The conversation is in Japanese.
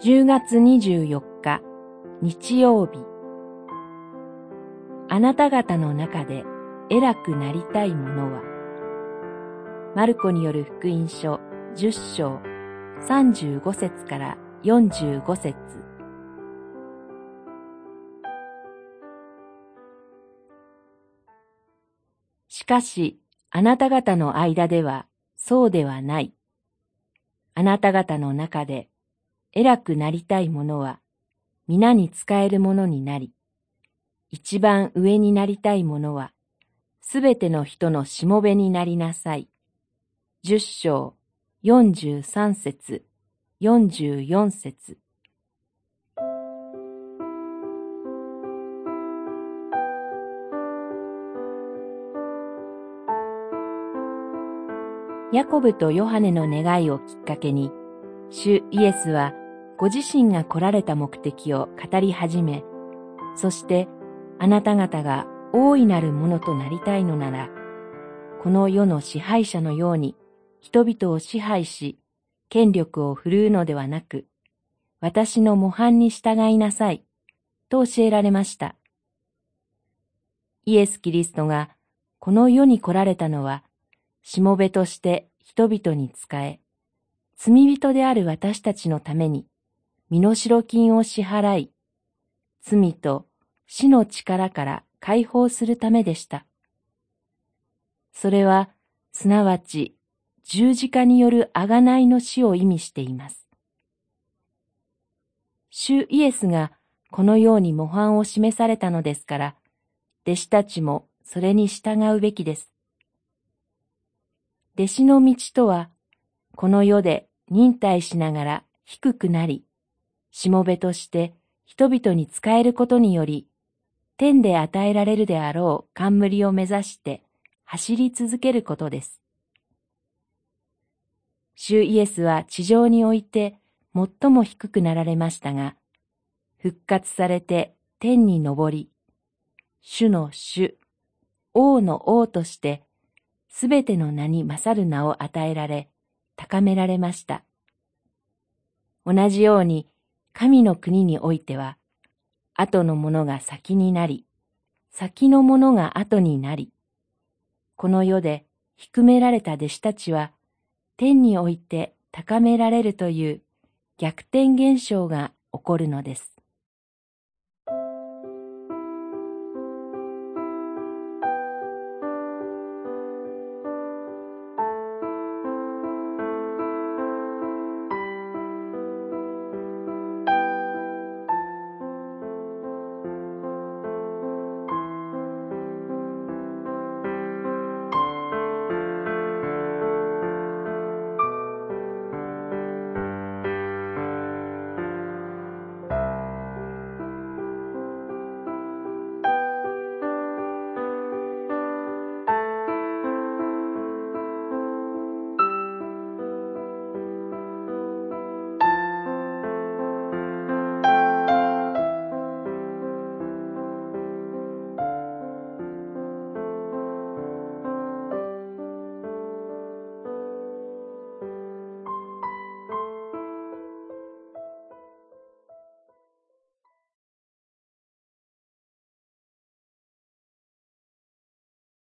10月24日日曜日。あなた方の中で偉くなりたいものは？マルコによる福音書10章35節から45節。しかし、あなた方の間ではそうではない。あなた方の中で偉くなりたい者は皆に使えるものになり、一番上になりたい者はすべての人のしもべになりなさい。十章四十三節四十四節ヤコブとヨハネの願いをきっかけに、主イエスはご自身が来られた目的を語り始め、そしてあなた方が大いなるものとなりたいのなら、この世の支配者のように人々を支配し、権力を振るうのではなく、私の模範に従いなさい、と教えられました。イエス・キリストがこの世に来られたのは、しもべとして人々に仕え、罪人である私たちのために、身代金を支払い、罪と死の力から解放するためでした。それは、すなわち、十字架による贖いの死を意味しています。主イエスがこのように模範を示されたのですから、弟子たちもそれに従うべきです。弟子の道とは、この世で忍耐しながら低くなり、しもべとして人々に仕えることにより、天で与えられるであろう冠を目指して走り続けることです。主イエスは地上において最も低くなられましたが、復活されて天に昇り、主の主、王の王としてすべての名に勝る名を与えられ、高められました。同じように、神の国においては、後のものが先になり、先のものが後になり、この世で低められた弟子たちは、天において高められるという逆転現象が起こるのです。